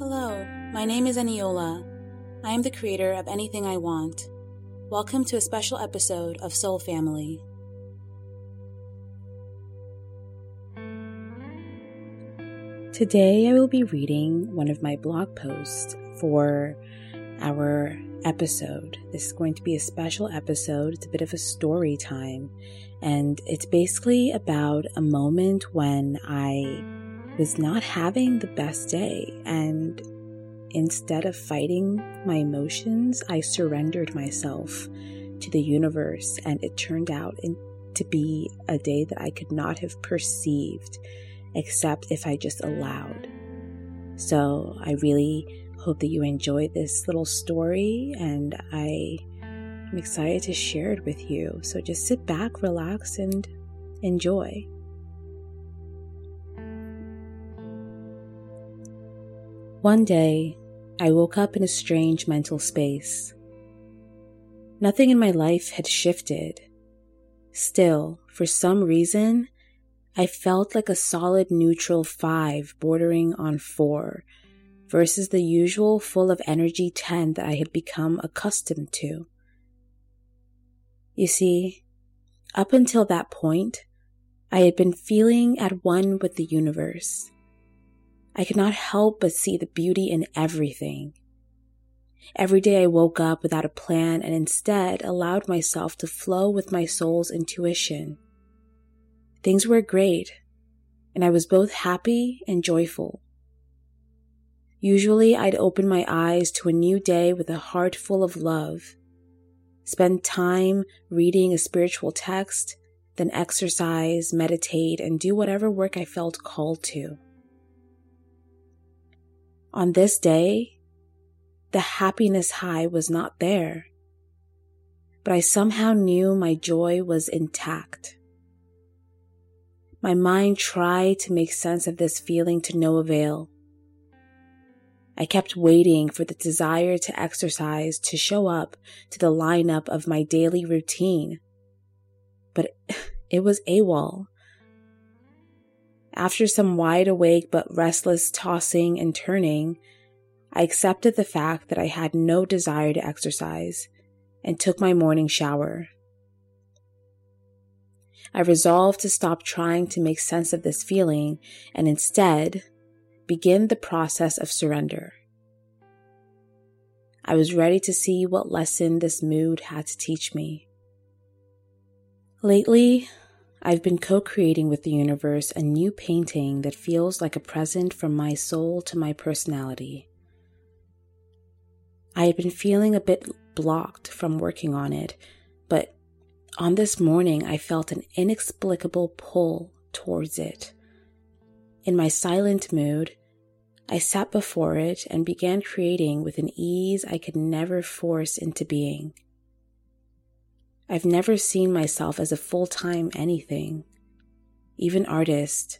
Hello, my name is Eniola. I am the creator of Anything I Want. Welcome to a special episode of Soul Family. Today I will be reading one of my blog posts for our episode. This is going to be a special episode. It's a bit of a story time, and it's basically about a moment when I was not having the best day. And instead of fighting my emotions, I surrendered myself to the universe, and it turned out in, to be a day that I could not have perceived except if I just allowed. So I really hope that you enjoyed this little story, and I am excited to share it with you. So just sit back, relax, and enjoy. One day, I woke up in a strange mental space. Nothing in my life had shifted. Still, for some reason, I felt like a solid neutral five bordering on four versus the usual full of energy 10 that I had become accustomed to. You see, up until that point, I had been feeling at one with the universe. I could not help but see the beauty in everything. Every day I woke up without a plan and instead allowed myself to flow with my soul's intuition. Things were great, and I was both happy and joyful. Usually I'd open my eyes to a new day with a heart full of love, spend time reading a spiritual text, then exercise, meditate, and do whatever work I felt called to. On this day, the happiness high was not there, but I somehow knew my joy was intact. My mind tried to make sense of this feeling to no avail. I kept waiting for the desire to exercise to show up to the lineup of my daily routine, but it was AWOL. After some wide awake but restless tossing and turning, I accepted the fact that I had no desire to exercise and took my morning shower. I resolved to stop trying to make sense of this feeling and instead begin the process of surrender. I was ready to see what lesson this mood had to teach me. Lately, I've been co creating with the universe a new painting that feels like a present from my soul to my personality. I had been feeling a bit blocked from working on it, but on this morning I felt an inexplicable pull towards it. In my silent mood, I sat before it and began creating with an ease I could never force into being. I've never seen myself as a full time anything, even artist,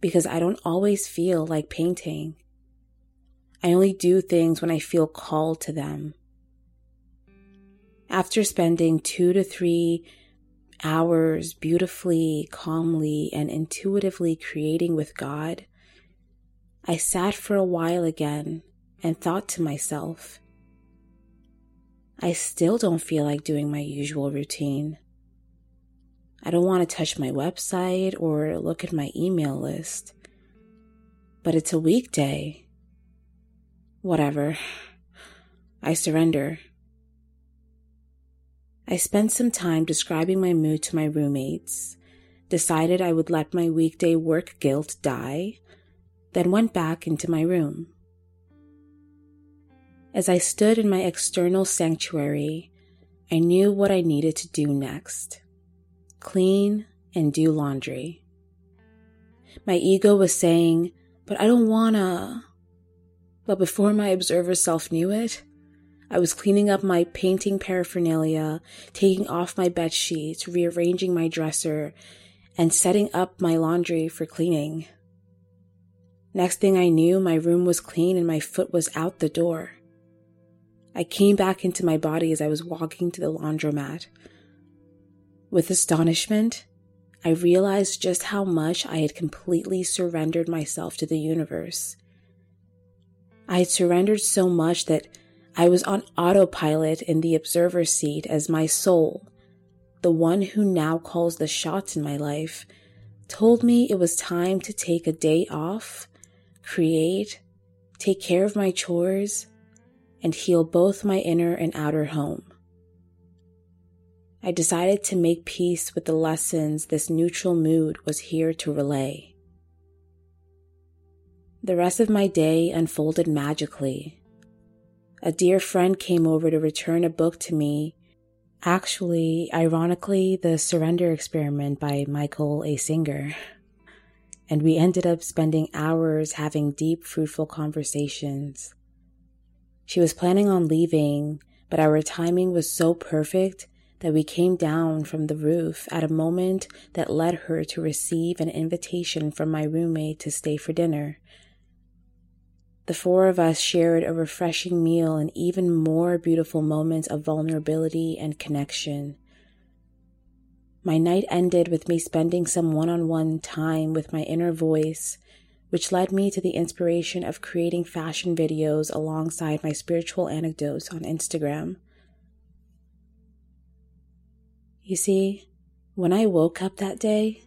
because I don't always feel like painting. I only do things when I feel called to them. After spending two to three hours beautifully, calmly, and intuitively creating with God, I sat for a while again and thought to myself, I still don't feel like doing my usual routine. I don't want to touch my website or look at my email list. But it's a weekday. Whatever. I surrender. I spent some time describing my mood to my roommates, decided I would let my weekday work guilt die, then went back into my room. As I stood in my external sanctuary, I knew what I needed to do next clean and do laundry. My ego was saying, but I don't wanna. But before my observer self knew it, I was cleaning up my painting paraphernalia, taking off my bed sheets, rearranging my dresser, and setting up my laundry for cleaning. Next thing I knew, my room was clean and my foot was out the door. I came back into my body as I was walking to the laundromat. With astonishment, I realized just how much I had completely surrendered myself to the universe. I had surrendered so much that I was on autopilot in the observer's seat as my soul, the one who now calls the shots in my life, told me it was time to take a day off, create, take care of my chores, and heal both my inner and outer home. I decided to make peace with the lessons this neutral mood was here to relay. The rest of my day unfolded magically. A dear friend came over to return a book to me. Actually, ironically, The Surrender Experiment by Michael A. Singer. And we ended up spending hours having deep, fruitful conversations. She was planning on leaving, but our timing was so perfect that we came down from the roof at a moment that led her to receive an invitation from my roommate to stay for dinner. The four of us shared a refreshing meal and even more beautiful moments of vulnerability and connection. My night ended with me spending some one on one time with my inner voice, which led me to the inspiration of creating fashion videos alongside my spiritual anecdotes on Instagram. You see, when I woke up that day,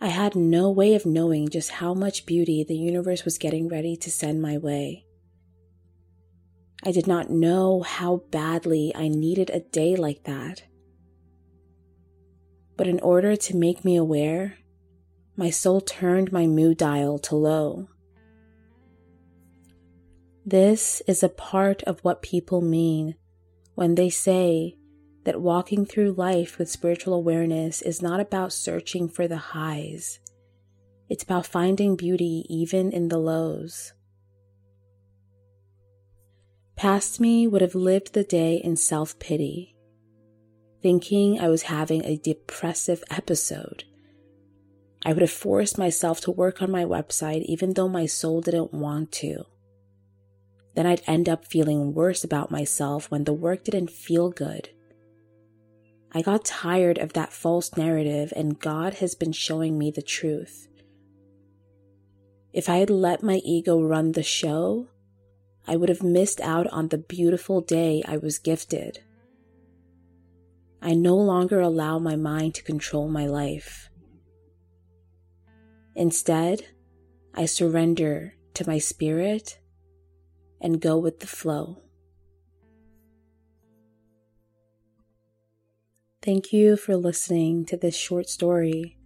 I had no way of knowing just how much beauty the universe was getting ready to send my way. I did not know how badly I needed a day like that. But in order to make me aware, my soul turned my mood dial to low. This is a part of what people mean when they say that walking through life with spiritual awareness is not about searching for the highs. It's about finding beauty even in the lows. Past me would have lived the day in self pity, thinking I was having a depressive episode. I would have forced myself to work on my website even though my soul didn't want to. Then I'd end up feeling worse about myself when the work didn't feel good I got tired of that false narrative, and God has been showing me the truth. If I had let my ego run the show, I would have missed out on the beautiful day I was gifted. I no longer allow my mind to control my life. Instead, I surrender to my spirit and go with the flow. Thank you for listening to this short story.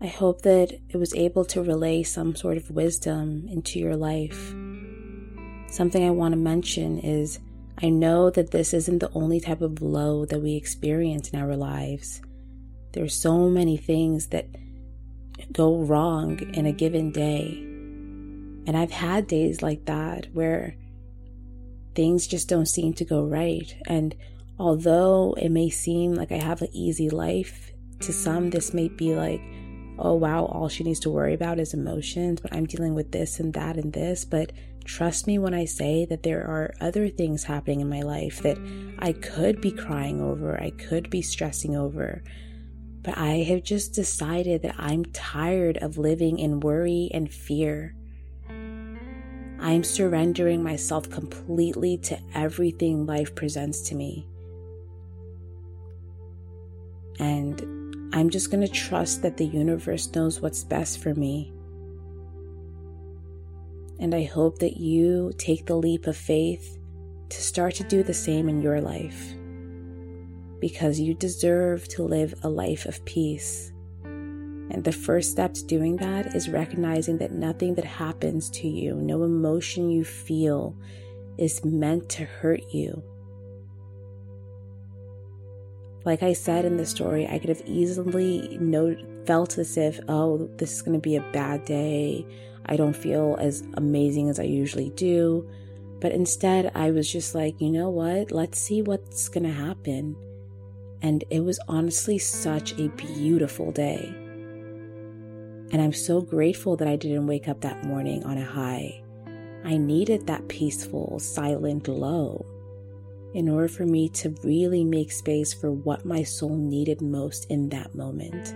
I hope that it was able to relay some sort of wisdom into your life. Something I want to mention is I know that this isn't the only type of low that we experience in our lives. There are so many things that go wrong in a given day. And I've had days like that where things just don't seem to go right. And although it may seem like I have an easy life, to some, this may be like, oh wow, all she needs to worry about is emotions, but I'm dealing with this and that and this. But trust me when I say that there are other things happening in my life that I could be crying over, I could be stressing over. But I have just decided that I'm tired of living in worry and fear. I'm surrendering myself completely to everything life presents to me. And I'm just going to trust that the universe knows what's best for me. And I hope that you take the leap of faith to start to do the same in your life. Because you deserve to live a life of peace. And the first step to doing that is recognizing that nothing that happens to you, no emotion you feel, is meant to hurt you. Like I said in the story, I could have easily felt as if, oh, this is going to be a bad day. I don't feel as amazing as I usually do. But instead, I was just like, you know what? Let's see what's going to happen. And it was honestly such a beautiful day. And I'm so grateful that I didn't wake up that morning on a high. I needed that peaceful, silent low in order for me to really make space for what my soul needed most in that moment.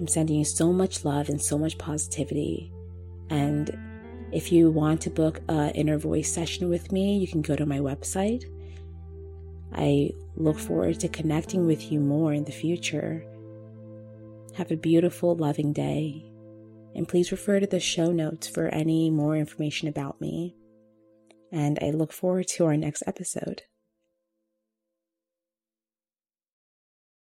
I'm sending you so much love and so much positivity. And if you want to book an inner voice session with me, you can go to my website. I look forward to connecting with you more in the future. Have a beautiful, loving day. And please refer to the show notes for any more information about me. And I look forward to our next episode.